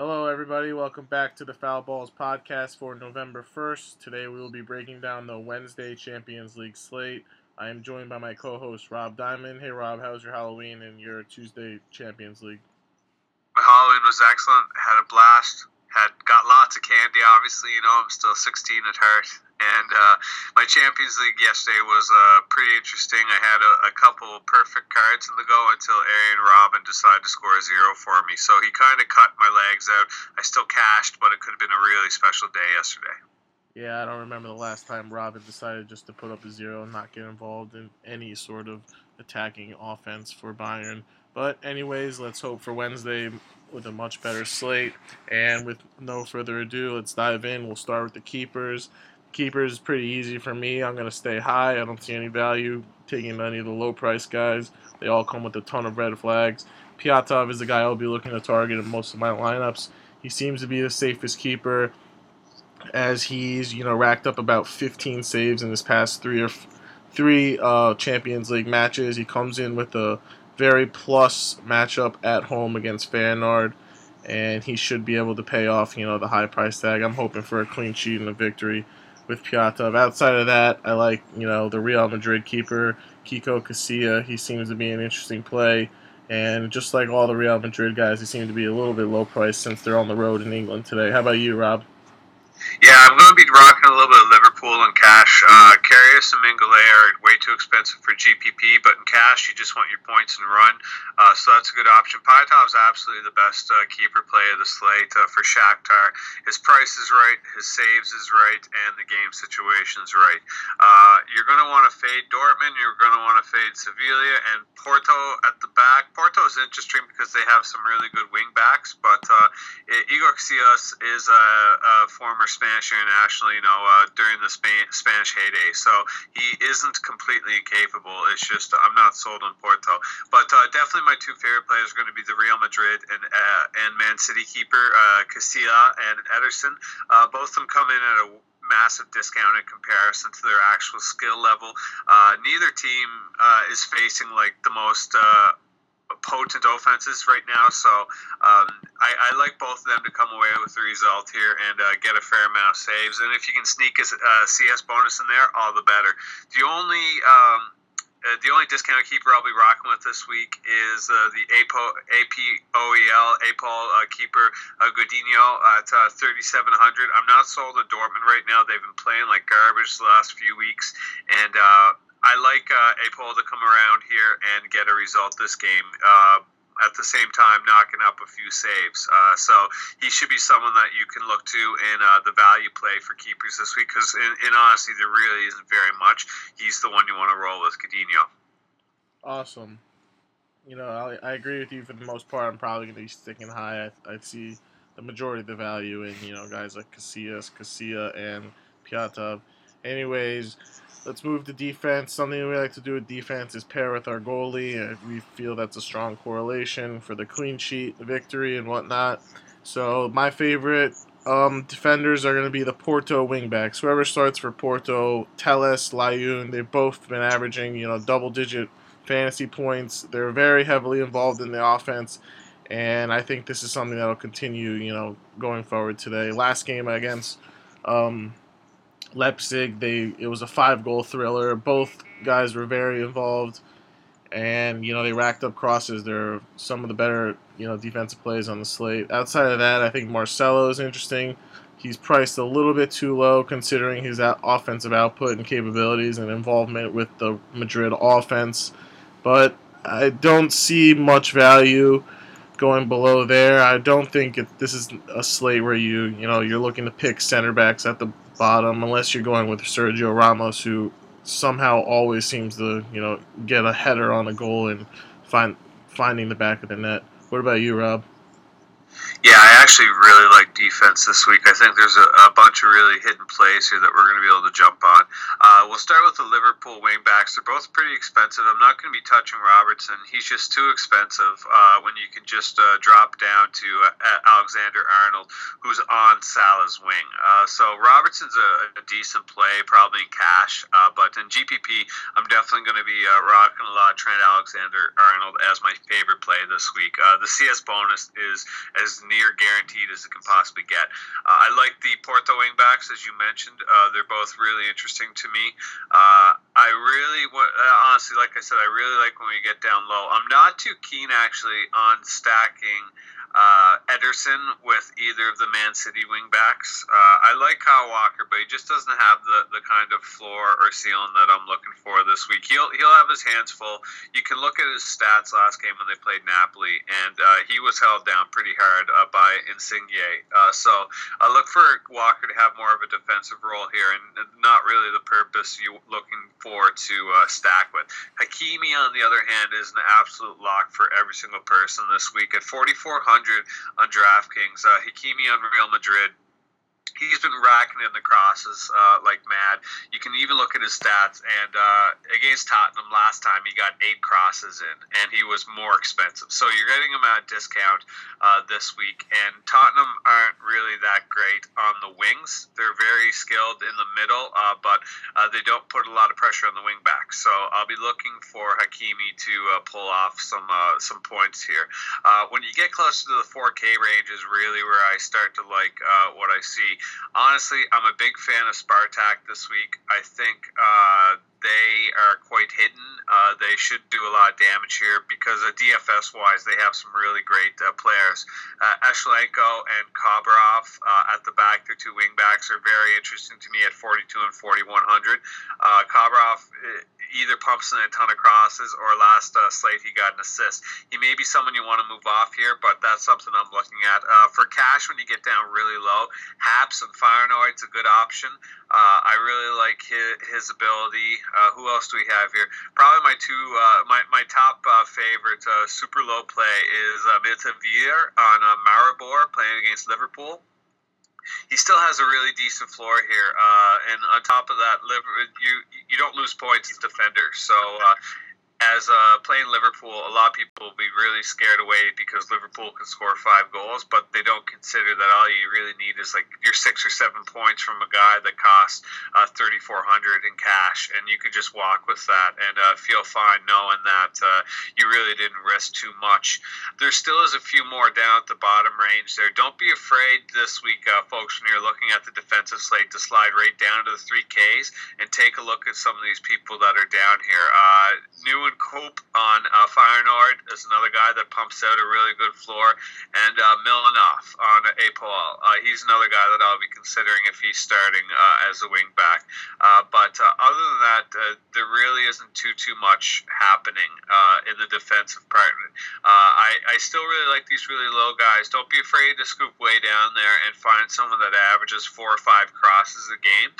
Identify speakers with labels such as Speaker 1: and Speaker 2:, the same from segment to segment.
Speaker 1: Hello, everybody. Welcome back to the Foul Balls podcast for November 1st. Today we will be breaking down the Wednesday Champions League slate. I am joined by my co host, Rob Diamond. Hey, Rob, how's your Halloween and your Tuesday Champions League?
Speaker 2: My Halloween was excellent. Had a blast. Had got lots of candy. Obviously, you know I'm still 16 at heart. And uh, my Champions League yesterday was uh, pretty interesting. I had a, a, couple perfect cards in the go until Arjen Robben decided to score a zero for me. So he kind of cut my legs out. I still cashed, but it could have been a really special day yesterday.
Speaker 1: Yeah, I don't remember the last time Robben decided just to put up a zero and not get involved in any sort of attacking offense for Bayern. But, anyways, let's hope for Wednesday with a much better slate. And with no further ado, let's dive in. We'll start with the keepers. Keepers is pretty easy for me. I'm going to stay high. I don't see any value taking any of the low price guys. They all come with a ton of red flags. Pyatov is the guy I'll be looking to target in most of my lineups. He seems to be the safest keeper as he's, you know, racked up about 15 saves in his past three or three uh, Champions League matches. He comes in with a very plus matchup at home against Feyenoord, and he should be able to pay off, you know, the high price tag. I'm hoping for a clean sheet and a victory with Pyatov. Outside of that, I like, you know, the Real Madrid keeper, Kiko Casilla. He seems to be an interesting play. And just like all the Real Madrid guys, he seems to be a little bit low priced since they're on the road in England today. How about you, Rob?
Speaker 2: Yeah, I'm going to be rocking a little bit of Liverpool in cash. Uh, Karius and Mignolet are way too expensive for GPP, but in cash, you just want your points and run. Uh, so that's a good option. is absolutely the best uh, keeper play of the slate uh, for Shakhtar. His price is right, his saves is right, and the game situation is right. Uh, you're going to want to fade Dortmund. You're going to want to fade Sevilla and Porto at the back. Porto is interesting because they have some really good wing backs, but uh, Iker Casillas is a, a former Spanish international, you know, uh, during the Sp- Spanish heyday. So he isn't completely incapable. It's just I'm not sold on Porto. But uh, definitely my two favorite players are going to be the Real Madrid and uh, and Man City keeper uh, Casilla and Ederson. Uh, both of them come in at a massive discount in comparison to their actual skill level. Uh, neither team uh, is facing like the most potent offenses right now. So um, I, I, like both of them to come away with the result here and uh, get a fair amount of saves. And if you can sneak a CS bonus in there, all the better. The only um, uh, the only discounted keeper I'll be rocking with this week is uh, the APO, APOEL APOL uh, keeper uh, Godinho at uh, 3,700. I'm not sold on Dortmund right now. They've been playing like garbage the last few weeks, and uh, I like uh, Apol to come around here and get a result this game. Uh, at the same time, knocking up a few saves. Uh, so he should be someone that you can look to in uh, the value play for keepers this week. Because in, in honesty, there really isn't very much. He's the one you want to roll with, Coutinho.
Speaker 1: Awesome. You know, I, I agree with you for the most part. I'm probably going to be sticking high. I, I see the majority of the value in you know guys like Casillas, Casilla, and Pyatov. Anyways, Let's move to defense. Something we like to do with defense is pair with our goalie. We feel that's a strong correlation for the clean sheet, the victory, and whatnot. So my favorite um, defenders are going to be the Porto wingbacks. Whoever starts for Porto, Telles, Layun, they've both been averaging you know double-digit fantasy points. They're very heavily involved in the offense, and I think this is something that'll continue you know going forward today. Last game against. Um, Leipzig. They it was a five goal thriller. Both guys were very involved, and you know they racked up crosses. They're some of the better you know defensive plays on the slate. Outside of that, I think Marcelo is interesting. He's priced a little bit too low considering his offensive output and capabilities and involvement with the Madrid offense, but I don't see much value going below there. I don't think it, this is a slate where you you know you're looking to pick center backs at the bottom unless you're going with Sergio Ramos, who somehow always seems to you know get a header on a goal and find finding the back of the net. What about you, Rob?
Speaker 2: Yeah, I actually really like defense this week. I think there's a, a bunch of really hidden plays here that we're going to be able to jump on. Uh, we'll start with the Liverpool wingbacks. They're both pretty expensive. I'm not going to be touching Robertson. He's just too expensive uh, when you can just uh, drop down to uh, Alexander Arnold, who's on Salah's wing. Uh, so Robertson's a, a, decent play, probably in cash, uh, but in GPP, I'm definitely going to be rocking a lot of Trent Alexander Arnold as my favorite play this week. The CS bonus is as near guaranteed as it can possibly get. Uh, I like the Porto wingbacks as you mentioned. Uh, they're both really interesting to me. Uh, I really, uh, honestly, like I said, I really like when we get down low. I'm not too keen actually on stacking uh, Ederson with either of the Man City wingbacks. Uh, I like Kyle Walker, but he just doesn't have the, the kind of floor or ceiling that I'm looking for this week. He'll he'll have his hands full. You can look at his stats last game when they played Napoli, and uh, he was held down pretty hard uh, by Insigne. Uh, so I look for Walker to have more of a defensive role here, and not really the purpose you're looking for to uh, stack with. Hakimi, on the other hand, is an absolute lock for every single person this week at 4,400 on DraftKings. Uh, Hakimi on Real Madrid he's been racking in the crosses uh, like mad. You can even look at his stats. And uh, against Tottenham last time, he got eight crosses in, and he was more expensive. So you're getting him at a discount uh, this week. And Tottenham aren't really that great on the wings. They're very skilled in the middle, uh, but uh, they don't put a lot of pressure on the wing back. So I'll be looking for Hakimi to uh, pull off some some points here. when you get closer to the 4K range, is really where I start to like what I see honestly, I'm a big fan of Spartak this week. I think uh, they are quite hidden. Uh, they should do a lot of damage here because uh, DFS wise, they have some really great uh, players. Uh, and Kombarov uh, at the back, their two wingbacks, are very interesting to me at 42 and 4100. Uh, Kombarov either pumps in a ton of crosses or last uh, slate he got an assist. He may be someone you want to move off here, but that's something I'm looking at. Uh, for cash, when you get down really low, Haps and Feyenoord's a good option. Uh, I really like his, his ability. Uh, who else do we have here? Probably my two, uh, my, my top uh, favorite super low play is uh, Veer on Maribor playing against Liverpool he still has a really decent floor here. Uh, and on top of that, you you don't lose points as defender. So uh, as uh, playing Liverpool, a lot of people will be really scared away because Liverpool can score five goals, but they don't consider that all you really need is like your six or seven points from a guy that costs uh, thirty four hundred in cash, and you can just walk with that and uh, feel fine knowing that uh, you really didn't risk too much. There still is a few more down at the bottom range there. Don't be afraid this week, uh, folks, when you're looking at the defensive slate to slide right down to the three Ks and take a look at some of these people that are down here. Uh, new Ruben Cope on uh, Feyenoord is another guy that pumps out a really good floor, and uh, Milanov on APOL. Uh, he's another guy that I'll be considering if he's starting uh, as a wing back. Uh, but uh, other than that, uh, there really isn't too too much happening in the defensive part. I, I still really like these really low guys. Don't be afraid to scoop way down there and find someone that averages four or five crosses a game,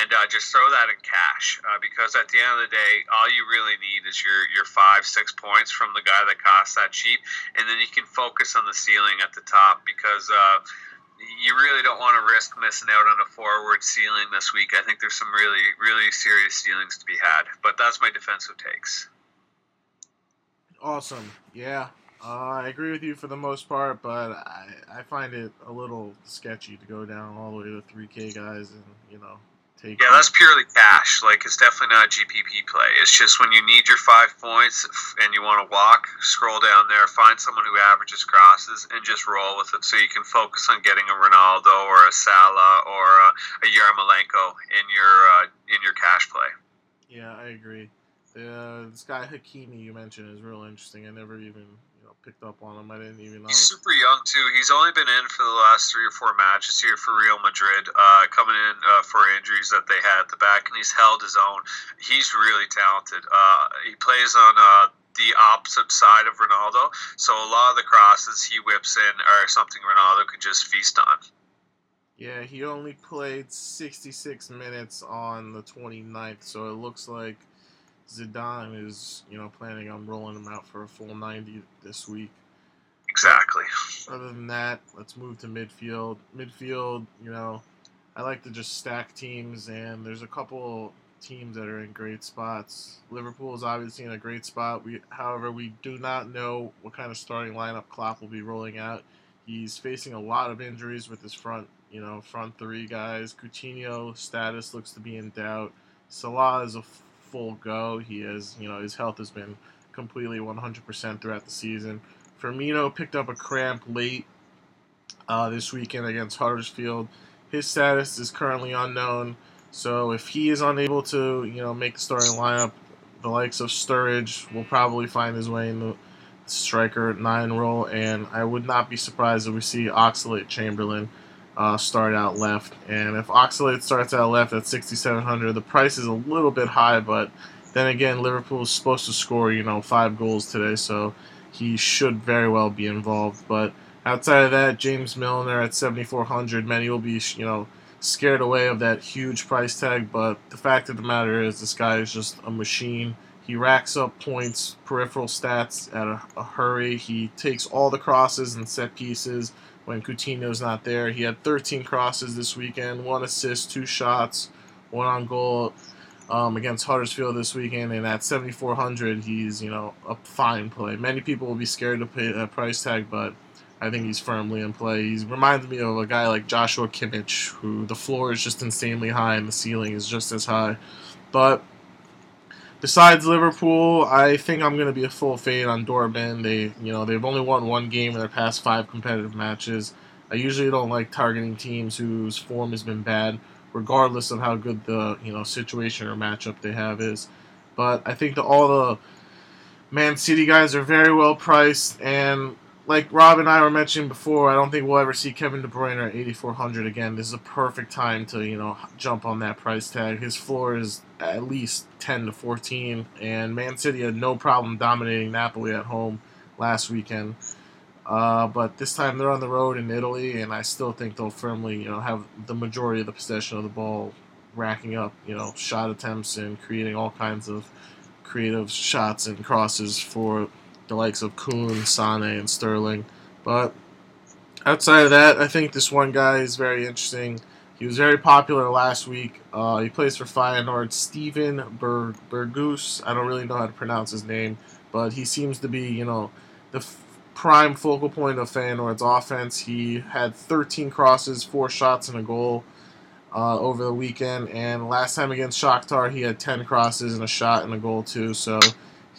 Speaker 2: and just throw that in cash because at the end of the day, all you really need is your your your five six points from the guy that costs that cheap, and then you can focus on the ceiling at the top because. Uh, you really don't want to risk missing out on a forward ceiling this week. I think there's some really, really serious ceilings to be had. But that's my defensive takes.
Speaker 1: Awesome. Yeah. Uh, I agree with you for the most part, but I, I find it a little sketchy to go down all the way to 3K guys and, you know,
Speaker 2: Take yeah, that's purely cash. Like it's definitely not a GPP play. It's just when you need your five points and you want to walk, scroll down there, find someone who averages crosses, and just roll with it. So you can focus on getting a Ronaldo or a Salah or a, a Yarmolenko in your uh, in your cash play.
Speaker 1: Yeah, I agree. Uh, this guy Hakimi you mentioned is real interesting. I never even picked up on him. I didn't even know.
Speaker 2: He's super young too. He's only been in for the last three or four matches here for Real Madrid, uh, coming in uh, for injuries that they had at the back, and he's held his own. He's really talented. Uh, he plays on uh, the opposite side of Ronaldo, so a lot of the crosses he whips in are something Ronaldo could just feast on.
Speaker 1: Yeah, he only played 66 minutes on the 29th, so it looks like Zidane is, you know, planning on rolling him out for a full 90 this week.
Speaker 2: Exactly.
Speaker 1: Other than that, let's move to midfield. Midfield, you know, I like to just stack teams, and there's a couple teams that are in great spots. Liverpool is obviously in a great spot. We, however, we do not know what kind of starting lineup Klopp will be rolling out. He's facing a lot of injuries with his front, you know, front three guys. Coutinho status looks to be in doubt. Salah is a full go. He has, you know, his health has been completely 100% throughout the season. Firmino picked up a cramp late uh, this weekend against Huddersfield. His status is currently unknown. So if he is unable to, you know, make the starting lineup, the likes of Sturridge will probably find his way in the striker nine role, and I would not be surprised if we see Oxlade Chamberlain uh, start out left. And if Oxlade starts out left at 6,700, the price is a little bit high, but then again, Liverpool is supposed to score, you know, five goals today, so he should very well be involved. But outside of that, James Milner at 7,400, many will be, you know, scared away of that huge price tag. But the fact of the matter is, this guy is just a machine. He racks up points, peripheral stats at a, a hurry. He takes all the crosses and set pieces when Coutinho's not there. He had 13 crosses this weekend, one assist, two shots, one on goal um, against Huddersfield this weekend. And at 7,400, he's you know a fine play. Many people will be scared to pay that price tag, but I think he's firmly in play. He reminds me of a guy like Joshua Kimmich, who the floor is just insanely high and the ceiling is just as high. But besides Liverpool, I think I'm going to be a full fade on Dortmund. They, you know, they've only won one game in their past five competitive matches. I usually don't like targeting teams whose form has been bad, regardless of how good the you know situation or matchup they have is. But I think that all the Man City guys are very well priced, and like Rob and I were mentioning before, I don't think we'll ever see Kevin De Bruyne at 8,400 again. This is a perfect time to you know jump on that price tag. His floor is at least 10 to 14, and Man City had no problem dominating Napoli at home last weekend. Uh, but this time they're on the road in Italy, and I still think they'll firmly you know have the majority of the possession of the ball, racking up you know shot attempts and creating all kinds of creative shots and crosses for the likes of Kun, Sane, and Sterling. But outside of that, I think this one guy is very interesting. He was very popular last week. Uh, he plays for Feyenoord. Steven Ber- Berghuis. I don't really know how to pronounce his name, but he seems to be, you know, the f- prime focal point of Feyenoord's offense. He had 13 crosses, four shots, and a goal uh, over the weekend. And last time against Shakhtar, he had 10 crosses and a shot and a goal too. So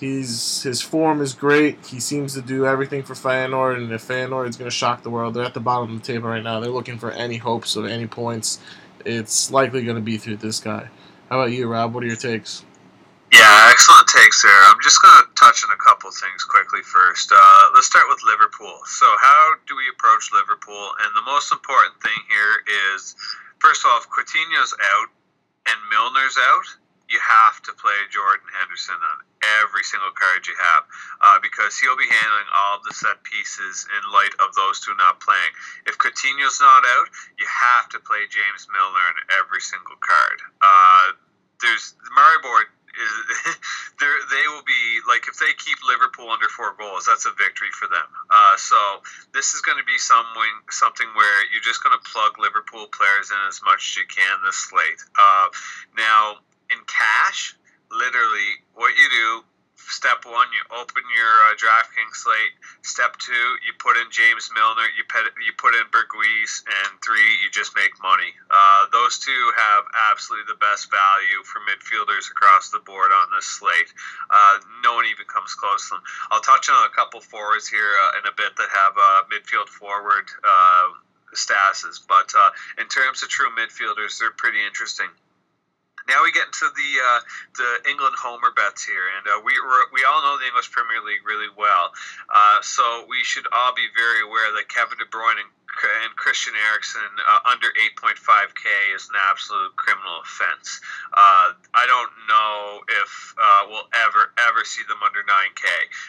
Speaker 1: He's his form is great. He seems to do everything for Feyenoord, and if Feyenoord is going to shock the world, they're at the bottom of the table right now. They're looking for any hopes of any points. It's likely going to be through this guy. How about you, Rob? What are your takes?
Speaker 2: Yeah, excellent takes there. I'm just going to touch on a couple things quickly first. Uh, let's start with Liverpool. So, how do we approach Liverpool? And the most important thing here is, first off, Coutinho's out and Milner's out. You have to play Jordan Henderson on every single card you have uh, because he'll be handling all the set pieces in light of those two not playing. If Coutinho's not out, you have to play James Milner in every single card. Uh, there's the Maribor is they will be like if they keep Liverpool under four goals, that's a victory for them. Uh, so this is going to be something something where you're just going to plug Liverpool players in as much as you can this slate. Uh, now in cash, literally what you do step one you open your uh, draftkings slate. Step two you put in james milner you put, you put in berghuis and three you just make money. Uh, those two have absolutely the best value for midfielders across the board on this slate. Uh, no one even comes close to them. I'll touch on a couple forwards here uh, in a bit that have uh, midfield forward uh, statuses but in terms of true midfielders they're pretty interesting now we get into the uh, the England homer bets here, and uh, we we all know the English Premier League really well, uh, so we should all be very aware that Kevin De Bruyne and, and Christian Eriksen uh, under 8.5k is an absolute criminal offense. Uh, I don't know if uh, we'll ever ever see them under 9k.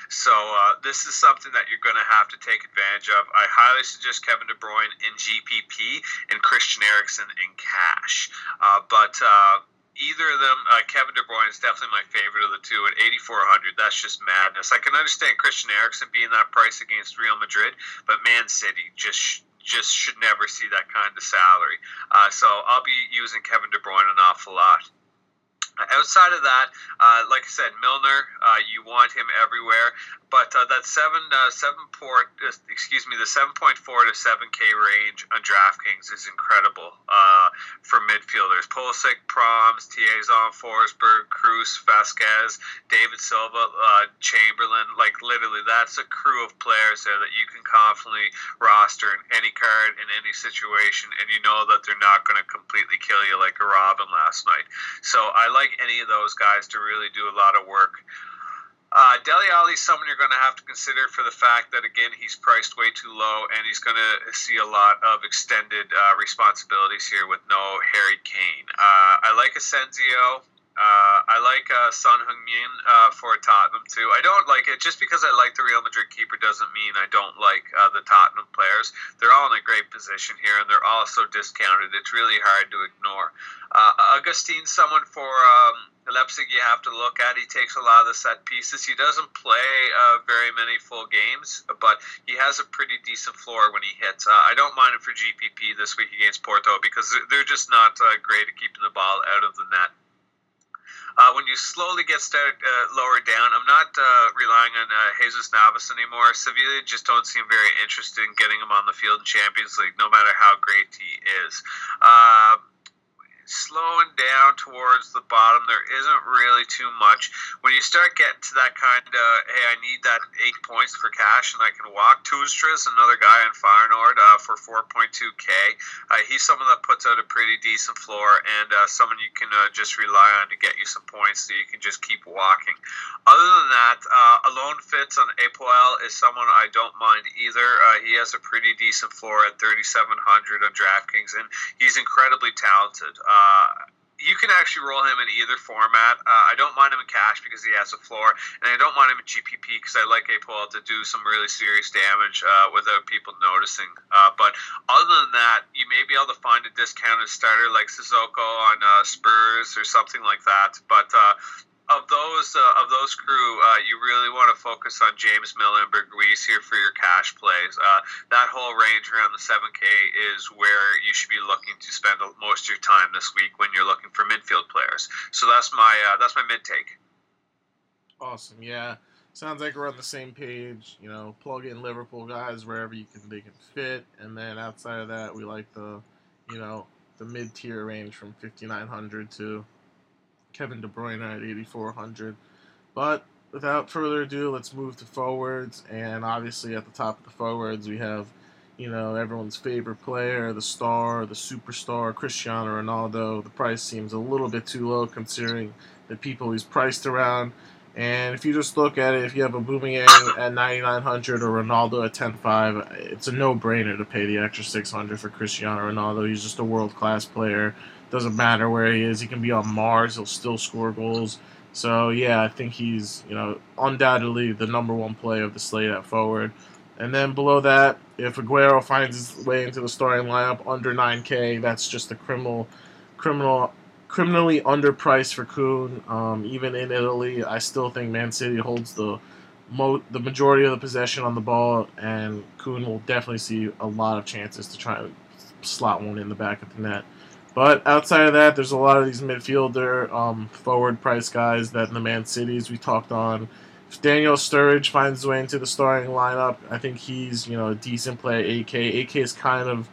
Speaker 2: So this is something that you're going to have to take advantage of. I highly suggest Kevin De Bruyne in GPP and Christian Eriksen in cash, but either of them, uh, Kevin De Bruyne is definitely my favorite of the two at 8,400. That's just madness. I can understand Christian Eriksen being that price against Real Madrid, but Man City just just should never see that kind of salary. Uh, so I'll be using Kevin De Bruyne an awful lot. Outside of that, uh, like I said, Milner, uh, you want him everywhere. But uh, that seven uh, seven port, uh, excuse me, the seven point four to seven K range on DraftKings is incredible uh, for midfielders. Pulisic, Promes, Taison, Forsberg, Kroos, Vasquez, David Silva, Chamberlain. Like literally, that's a crew of players there that you can confidently roster in any card in any situation, and you know that they're not going to completely kill you like a Robben last night. So I like any of those guys to really do a lot of work. Uh, Dele Alli is someone you're going to have to consider for the fact that again he's priced way too low, and he's going to see a lot of extended uh, responsibilities here with no Harry Kane. Uh, I like Asensio. Uh, I like uh, Son Heung-min uh, for Tottenham too. I don't like it just because I like the Real Madrid keeper doesn't mean I don't like uh, the Tottenham players. They're all in a great position here, and they're all so discounted. It's really hard to ignore. Uh, Augustin, someone for um, Leipzig you have to look at. He takes a lot of the set pieces. He doesn't play uh, very many full games, but he has a pretty decent floor when he hits. I don't mind him for GPP this week against Porto because they're just not great at keeping the ball out of the net. Uh, when you slowly get started uh, lower down, I'm not uh, relying on uh, Jesus Navas anymore. Sevilla just don't seem very interested in getting him on the field in Champions League, no matter how great he is. Slowing down towards the bottom. There isn't really too much. When you start getting to that kind of, hey, I need that eight points for cash and I can walk. Toornstra is another guy in Feyenoord uh, for 4.2k. Uh, he's someone that puts out a pretty decent floor and uh, someone you can uh, just rely on to get you some points so you can just keep walking. Other than that, uh, Alone Fits on Apoel is someone I don't mind either. Uh, he has a pretty decent floor at 3,700 on DraftKings and he's incredibly talented. Uh, uh, you can actually roll him in either format. Uh, I don't mind him in cash because he has a floor, and I don't mind him in GPP because I like Apoel to do some really serious damage uh, without people noticing. Uh, but other than that, you may be able to find a discounted starter like Sissoko on uh, Spurs or something like that. But uh, of those uh, of those crew, uh, you really want to focus on James Milner and here for your cash plays. Uh, that whole range around the 7K is where you should be looking to spend most of your time this week when you're looking for midfield players. So that's my uh, that's my mid take.
Speaker 1: Awesome, yeah. Sounds like we're on the same page. You know, plug in Liverpool guys wherever you can they can fit, and then outside of that, we like the, you know, the mid tier range from 5900 to Kevin De Bruyne at 8,400. But without further ado, let's move to forwards. And obviously, at the top of the forwards, we have, you know, everyone's favorite player, the star, the superstar, Cristiano Ronaldo. The price seems a little bit too low considering the people he's priced around. And if you just look at it, if you have a Aubameyang at 9,900 or Ronaldo at 10.5, it's a no-brainer to pay the extra 600 for Cristiano Ronaldo. He's just a world-class player. Doesn't matter where he is. He can be on Mars. He'll still score goals. So yeah, I think he's you know undoubtedly the number one player of the slate at forward. And then below that, if Aguero finds his way into the starting lineup under 9K, that's just a criminal, criminal, criminally underpriced for Kun. Um, even in Italy, I still think Man City holds the mo- the majority of the possession on the ball, and Kun will definitely see a lot of chances to try and slot one in the back of the net. But outside of that, there's a lot of these midfielder, um, forward price guys that in the Man Cities we talked on. If Daniel Sturridge finds his way into the starting lineup, I think he's you know a decent play. AK AK is kind of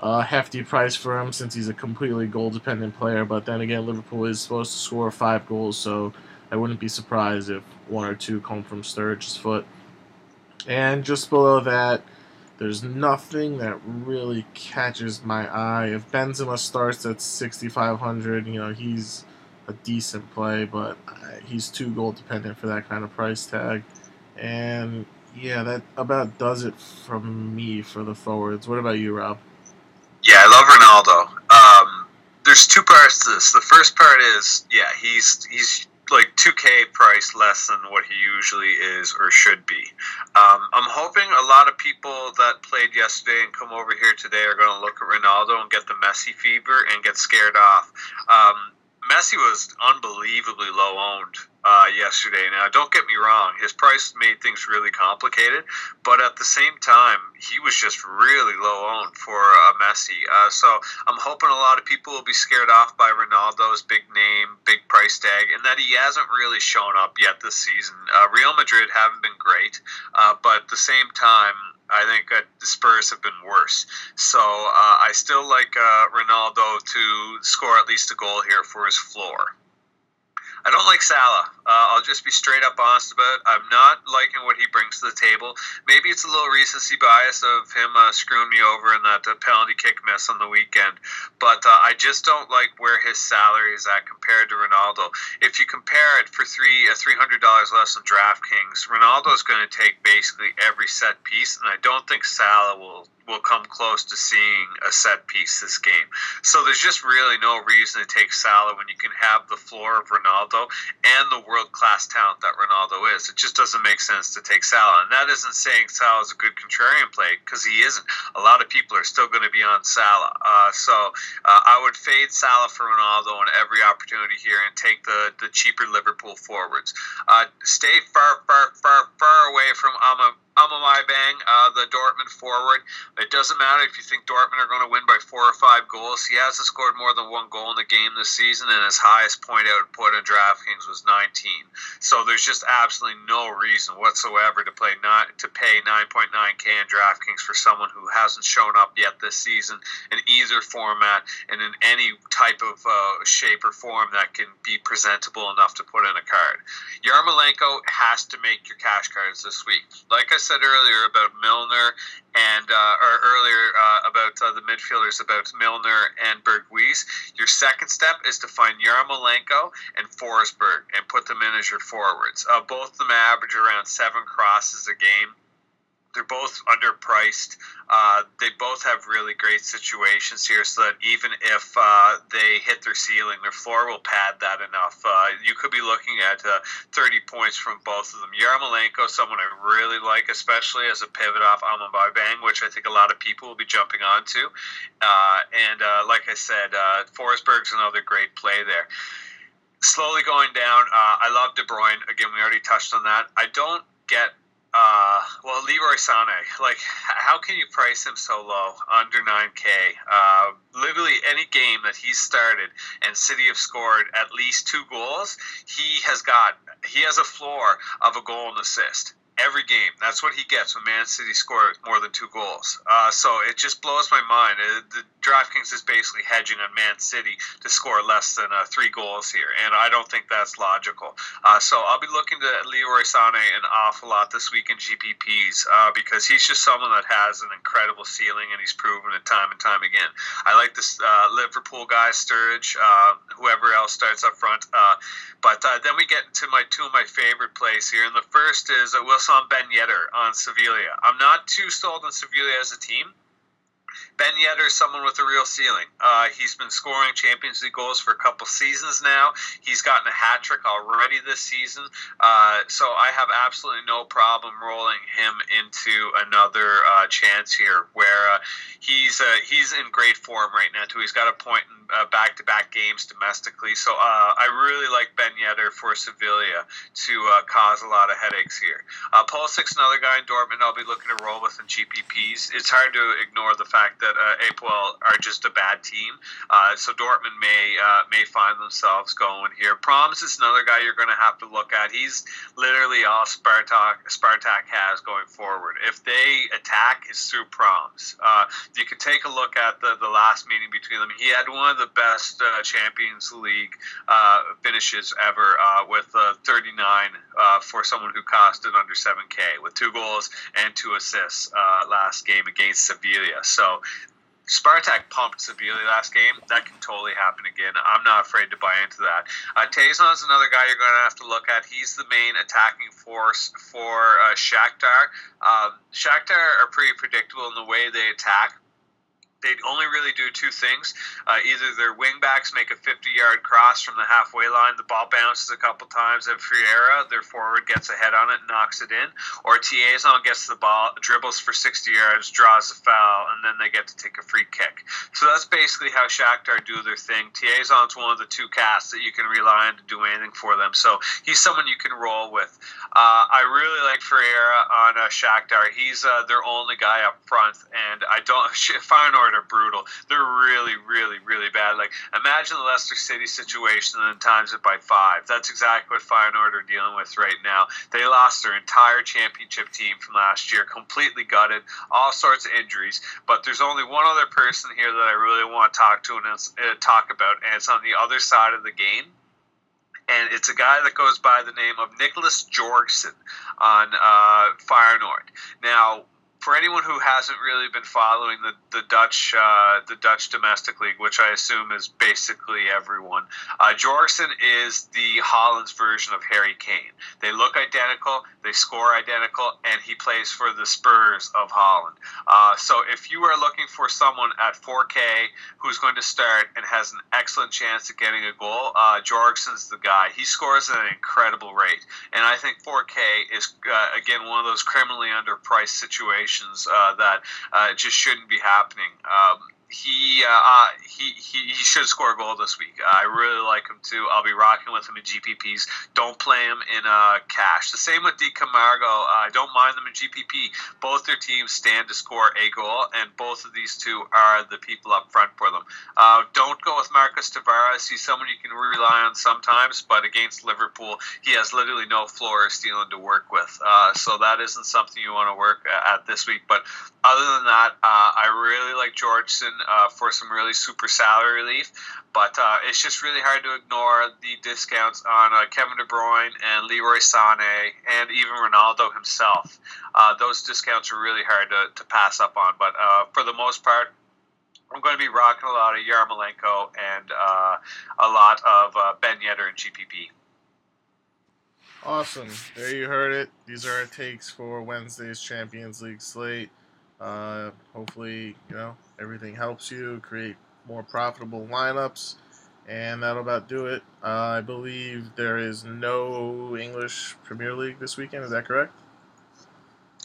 Speaker 1: a hefty price for him since he's a completely goal dependent player. But then again, Liverpool is supposed to score five goals, so I wouldn't be surprised if one or two come from Sturridge's foot. And just below that, there's nothing that really catches my eye. If Benzema starts at 6,500, you know, he's a decent play, but he's too goal dependent for that kind of price tag. And yeah, that about does it from me for the forwards. What about you, Rob?
Speaker 2: Yeah, I love Ronaldo. Um, there's two parts to this. The first part is, yeah, he's he's like 2K price less than what he usually is or should be. Um, I'm hoping a lot of people that played yesterday and come over here today are going to look at Ronaldo and get the Messi fever and get scared off. Um, Messi was unbelievably low owned uh, yesterday. Now, don't get me wrong, his price made things really complicated, but at the same time, he was just really low owned for uh, Messi. Uh, so I'm hoping a lot of people will be scared off by Ronaldo's big name, big price tag, and that he hasn't really shown up yet this season. Uh, Real Madrid haven't been great, uh, but at the same time, I think uh, the Spurs have been worse. So uh, I still like uh, Ronaldo to score at least a goal here for his floor. I don't like Salah. Uh, I'll just be straight up honest about it. I'm not liking what he brings to the table. Maybe it's a little recency bias of him uh, screwing me over in that uh, penalty kick miss on the weekend, but uh, I just don't like where his salary is at compared to Ronaldo. If you compare it for three uh, three hundred dollars less than DraftKings, is going to take basically every set piece, and I don't think Salah will will come close to seeing a set piece this game. So there's just really no reason to take Salah when you can have the floor of Ronaldo and the world class talent that Ronaldo is. It just doesn't make sense to take Salah. And that isn't saying Salah is a good contrarian play because he isn't. A lot of people are still going to be on Salah. Uh, so uh, I would fade Salah for Ronaldo on every opportunity here and take the, the cheaper Liverpool forwards. Uh, stay far, far, far, far away from Ama Aubameyang, uh, the Dortmund forward. It doesn't matter if you think Dortmund are going to win by four or five goals. He hasn't scored more than one goal in the game this season, and his highest point output in DraftKings was 19. So there's just absolutely no reason whatsoever to play not to pay 9.9k in DraftKings for someone who hasn't shown up yet this season in either format and in any type of uh, shape or form that can be presentable enough to put in a card. Yarmolenko has to make your cash cards this week. Like I said earlier about Milner and uh, or earlier uh, about uh, the midfielders about Milner and Berghuis. Your second step is to find Yarmolenko and Forsberg and put them in as your forwards. Uh, both of them average around seven crosses a game. They're both underpriced. Uh, they both have really great situations here, so that even if uh, they hit their ceiling, their floor will pad that enough. Uh, you could be looking at uh, 30 points from both of them. Yarmolenko, someone I really like, especially as a pivot off Bang, which I think a lot of people will be jumping onto. Uh, and uh, like I said, Forsberg's another great play there slowly going down. Uh, I love De Bruyne. Again, we already touched on that. I don't get uh, well, Leroy Sané, like, how can you price him so low, under 9K? Uh, literally any game that he's started and City have scored at least two goals, he has got, he has a floor of a goal and assist every game. That's what he gets when Man City score more than two goals. Uh, so it just blows my mind. Uh, the DraftKings is basically hedging on Man City to score less than uh, three goals here, and I don't think that's logical. Uh, so I'll be looking to Leroy Sané an awful lot this week in GPPs uh, because he's just someone that has an incredible ceiling, and he's proven it time and time again. I like this uh, Liverpool guy, Sturridge, whoever else starts up front. but then we get to my two of my favorite plays here, and the first is Wissam Ben Yedder on Sevilla. I'm not too sold on Sevilla as a team. Ben Yedder is someone with a real ceiling. Uh, he's been scoring Champions League goals for a couple seasons now. He's gotten a hat trick already this season. Uh, so I have absolutely no problem rolling him into another uh, chance here, where uh, he's uh, he's in great form right now too. He's got a point in back to back games domestically. So uh, I really like Ben Yedder for Sevilla to cause a lot of headaches here. Uh, Pulisic's another guy in Dortmund I'll be looking to roll with in GPPs. It's hard to ignore the fact that uh, APOEL are just a bad team. Uh, so Dortmund may uh, may find themselves going here. Promes is another guy you're going to have to look at. He's literally all Spartak Spartak has going forward. If they attack, it's through Promes. Uh, you can take a look at the, the last meeting between them. He had one of the best uh, Champions League uh, finishes ever with 39 for someone who costed under 7K with two goals and two assists last game against Sevilla. So Spartak pumped Sevilla last game. That can totally happen again. I'm not afraid to buy into that. Uh, Taison's another guy you're going to have to look at. He's the main attacking force for uh, Shakhtar. Um, Shakhtar are pretty predictable in the way they attack they only really do two things. Uh, either their wingbacks make a 50-yard cross from the halfway line, the ball bounces a couple times, and Ferreyra, their forward, gets a head on it and knocks it in, or Taison gets the ball, dribbles for 60 yards, draws a foul, and then they get to take a free kick. So that's basically how Shakhtar do their thing. Taison's one of the two casts that you can rely on to do anything for them. So he's someone you can roll with. Uh, I really like Ferreyra on uh, Shakhtar. He's uh, their only guy up front, and I don't. Feyenoord are brutal. They're really, really, really bad. Like imagine the Leicester City situation and then times it by five. That's exactly what Feyenoord are dealing with right now. They lost their entire championship team from last year, completely gutted, all sorts of injuries. But there's only one other person here that I really want to talk to and uh, talk about, and it's on the other side of the game and it's a guy that goes by the name of Nicholas Jorgensen on uh, Feyenoord. Now, for anyone who hasn't really been following the the Dutch uh, the Dutch domestic league, which I assume is basically everyone, uh, Jorgensen is the Holland's version of Harry Kane. They look identical, they score identical, and he plays for the Spurs of Holland. Uh, so if you are looking for someone at 4K who's going to start and has an excellent chance of getting a goal, uh, Jorgensen's the guy. He scores at an incredible rate, and I think 4K is uh, again one of those criminally underpriced situations situations uh, that uh, just shouldn't be happening. Um, he, uh, uh, he he he should score a goal this week. I really like him too. I'll be rocking with him in GPPs. Don't play him in uh, cash. The same with De Camargo. Uh, I don't mind them in GPP. Both their teams stand to score a goal, and both of these two are the people up front for them. Uh, don't go with Marcus Tavares. He's someone you can rely on sometimes, but against Liverpool, he has literally no floor or ceiling to work with. Uh, so that isn't something you want to work at this week. But other than that, I really like Jorgensen uh, for some really super salary relief. But uh, it's just really hard to ignore the discounts on uh, Kevin De Bruyne and Leroy Sané and even Ronaldo himself. Uh, those discounts are really hard to, to pass up on. But uh, for the most part, I'm going to be rocking a lot of Yarmolenko and uh, a lot of Ben Yedder and GPP.
Speaker 1: Awesome. There you heard it. These are our takes for Wednesday's Champions League slate. Uh, hopefully, you know, everything helps you create more profitable lineups, and that'll about do it. Uh, I believe there is no English Premier League this weekend. Is that correct?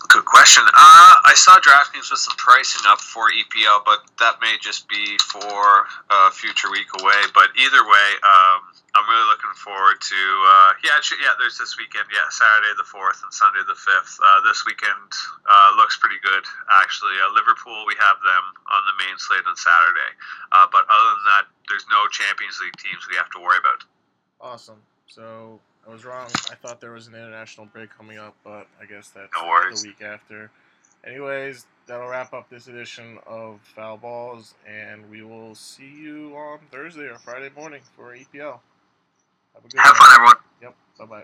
Speaker 2: Good question. Uh, I saw DraftKings with some pricing up for EPL, but that may just be for a future week away. But either way, um, I'm really looking forward to. Uh, yeah, yeah. There's this weekend. Yeah, Saturday the fourth and Sunday the fifth. Uh, this weekend uh, looks pretty good actually. Uh, Liverpool, we have them on the main slate on Saturday. Uh, but other than that, there's no Champions League teams we have to worry about.
Speaker 1: Awesome. So I was wrong. I thought there was an international break coming up, but I guess that's
Speaker 2: no
Speaker 1: the week after. Anyways, that'll wrap up this edition of Foul Balls, and we will see you on Thursday or Friday morning for EPL.
Speaker 2: Have, a good Have fun, everyone.
Speaker 1: Yep. Bye bye.